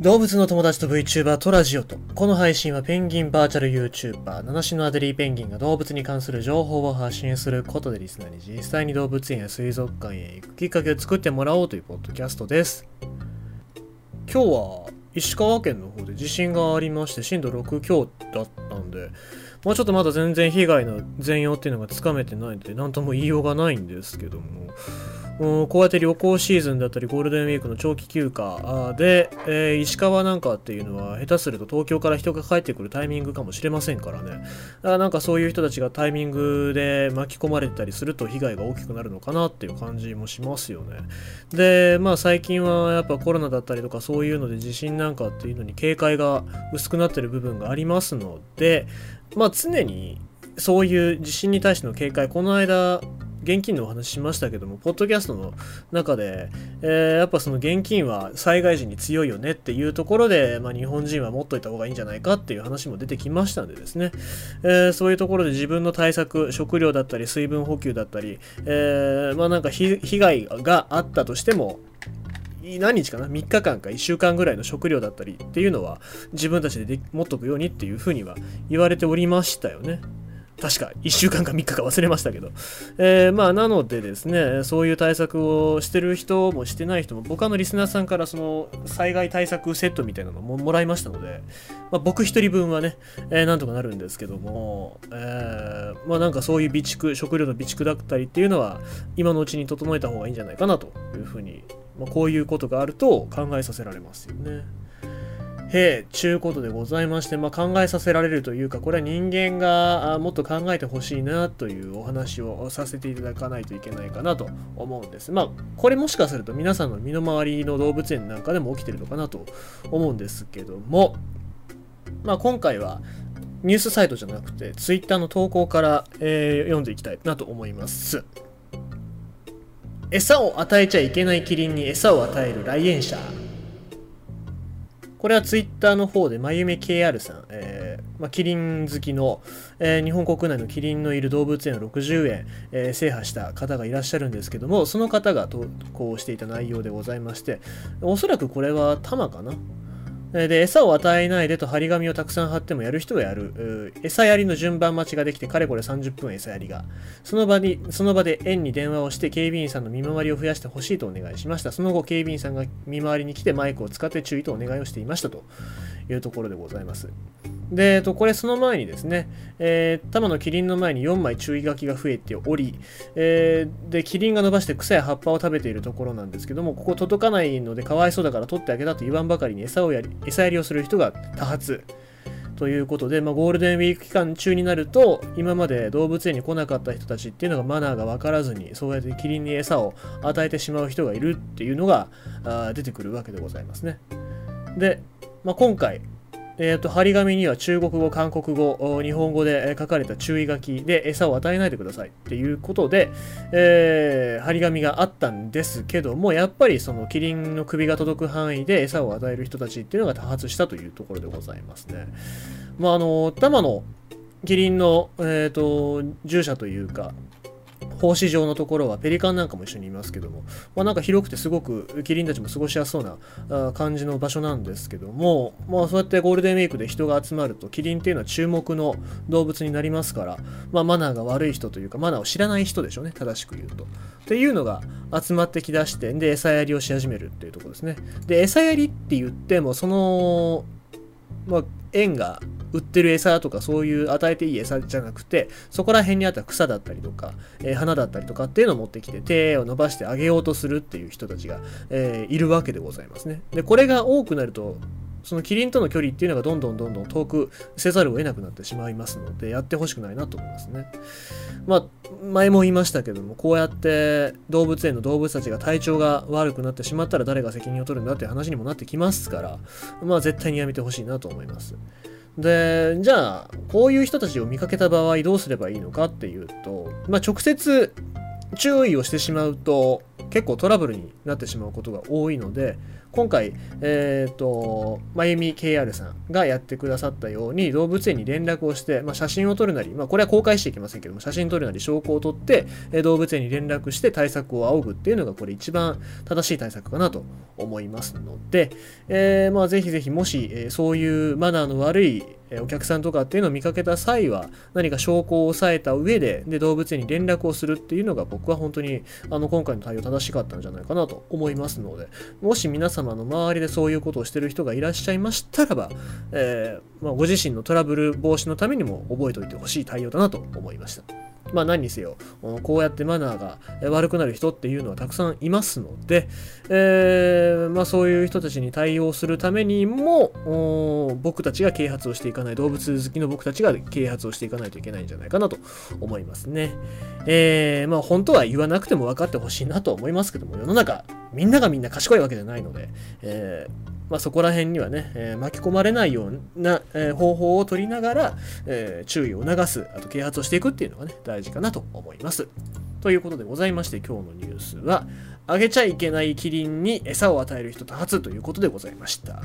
動物の友達と VTuber トラジオと。この配信はペンギンバーチャル YouTuber、七種のアデリーペンギンが動物に関する情報を発信することでリスナーに実際に動物園や水族館へ行くきっかけを作ってもらおうというポッドキャストです。今日は石川県の方で地震がありまして震度6強だったんで、まあちょっとまだ全然被害の全容っていうのがつかめてないので何とも言いようがないんですけども、こうやって旅行シーズンだったりゴールデンウィークの長期休暇で、えー石川なんかっていうのは下手すると東京から人が帰ってくるタイミングかもしれませんからね。あなんかそういう人たちがタイミングで巻き込まれてたりすると被害が大きくなるのかなっていう感じもしますよね。でまあ最近はやっぱコロナだったりとかそういうので地震なんかっていうのに警戒が薄くなってる部分がありますのでまあ常にそういう地震に対しての警戒この間現金のお話しましたけども、ポッドキャストの中で、えーやっぱその現金は災害時に強いよねっていうところで、まあ、日本人は持っといた方がいいんじゃないかっていう話も出てきましたんでですね、えーそういうところで自分の対策、食料だったり水分補給だったり、えーまあなんか被被害があったとしても、何日かな？3日間か1週間ぐらいの食料だったりっていうのは自分たちでで持っとくようにっていうふうには言われておりましたよね。確か1週間か3日か忘れましたけど。えーまあなのでですね、そういう対策をしてる人もしてない人も、僕あのリスナーさんからその災害対策セットみたいなのももらいましたので、まあ、僕一人分はね、えーなんとかなるんですけども、えーまあなんかそういう備蓄、食料の備蓄だったりっていうのは、今のうちに整えた方がいいんじゃないかなというふうに、まあ、こういうことがあると考えさせられますよね。へえ、ちゅうことでございまして、まあ、考えさせられるというか、これは人間がもっと考えてほしいなというお話をさせていただかないといけないかなと思うんです。まあ、これもしかすると皆さんの身の回りの動物園なんかでも起きてるのかなと思うんですけども、まあ、今回はニュースサイトじゃなくて、ツイッターの投稿から、えー読んでいきたいなと思います。餌を与えちゃいけないキリンに餌を与える来園者。これはツイッターの方で、まゆめ KR さん、えーまあ、キリン好きの、えー日本国内のキリンのいる動物園を60円、えー制覇した方がいらっしゃるんですけども、その方が投稿していた内容でございまして、おそらくこれはタマかな。で、餌を与えないでと張り紙をたくさん貼ってもやる人はやる。餌やりの順番待ちができて、かれこれ30分餌やりが。その場に、その場で園に電話をして警備員さんの見回りを増やしてほしいとお願いしました。その後、警備員さんが見回りに来てマイクを使って注意とお願いをしていましたというところでございます。で、えっと、これその前にですね、えー、玉のキリンの前に4枚注意書きが増えており、えーで、キリンが伸ばして草や葉っぱを食べているところなんですけども、ここ届かないのでかわいそうだから取ってあげたと言わんばかりに餌をやり、餌やりをする人が多発。ということで、まあ、ゴールデンウィーク期間中になると、今まで動物園に来なかった人たちっていうのがマナーが分からずに、そうやってキリンに餌を与えてしまう人がいるっていうのがあ出てくるわけでございますね。で、まあ、今回、えー、と張り紙には中国語、韓国語、日本語で書かれた注意書きで餌を与えないでくださいっていうことで、えー張り紙があったんですけども、やっぱりそのキリンの首が届く範囲で餌を与える人たちっていうのが多発したというところでございますね。まあ、あの、多摩のキリンの、えー、と従者というか、奉仕場のところはペリカンなんかも一緒にいますけども、まあ、なんか広くてすごくキリンたちも過ごしやすそうな感じの場所なんですけども、まあ、そうやってゴールデンウィークで人が集まるとキリンっていうのは注目の動物になりますから、まあ、マナーが悪い人というかマナーを知らない人でしょうね正しく言うと。っていうのが集まってきだしてで餌やりをし始めるっていうところですね。で餌やりって言ってもそのまあ、園が売ってる餌とかそういう与えていい餌じゃなくてそこら辺にあった草だったりとか、えー花だったりとかっていうのを持ってきて手を伸ばしてあげようとするっていう人たちが、えーいるわけでございますね。でこれが多くなるとそのキリンとの距離っていうのがどんどんどんどん遠くせざるを得なくなってしまいますのでやってほしくないなと思いますね。まあ前も言いましたけどもこうやって動物園の動物たちが体調が悪くなってしまったら誰が責任を取るんだっていう話にもなってきますからまあ絶対にやめてほしいなと思います。でじゃあこういう人たちを見かけた場合どうすればいいのかっていうと、まあ、直接注意をしてしまうと結構トラブルになってしまうことが多いので今回、えっ、ー、と、まゆみ KR さんがやってくださったように動物園に連絡をして、まあ、写真を撮るなり、まあ、これは公開していきませんけども写真撮るなり証拠を撮って、え動物園に連絡して対策を仰ぐっていうのがこれ一番正しい対策かなと思いますので、えー、まあぜひぜひもし、え、そういうマナーの悪いお客さんとかっていうのを見かけた際は何か証拠を押さえた上でで動物園に連絡をするっていうのが僕は本当にあの今回の対応正しかったんじゃないかなと思いますのでもし皆様の周りでそういうことをしてる人がいらっしゃいましたらば、えー、まあ、ご自身のトラブル防止のためにも覚えておいてほしい対応だなと思いました。まあ何にせよ、こうやってマナーが悪くなる人っていうのはたくさんいますので、えー、まあそういう人たちに対応するためにも、僕たちが啓発をしていかない、動物好きの僕たちが啓発をしていかないといけないんじゃないかなと思いますね。えー、まあ本当は言わなくても分かってほしいなと思いますけども、世の中、みんながみんな賢いわけじゃないので、えーまあ、そこら辺にはね、えー、巻き込まれないような、えー、方法を取りながら、え、注意を促す、あと啓発をしていくっていうのがね、大事かなと思います。ということでございまして、今日のニュースは、あげちゃいけないキリンに餌を与える人多発ということでございました。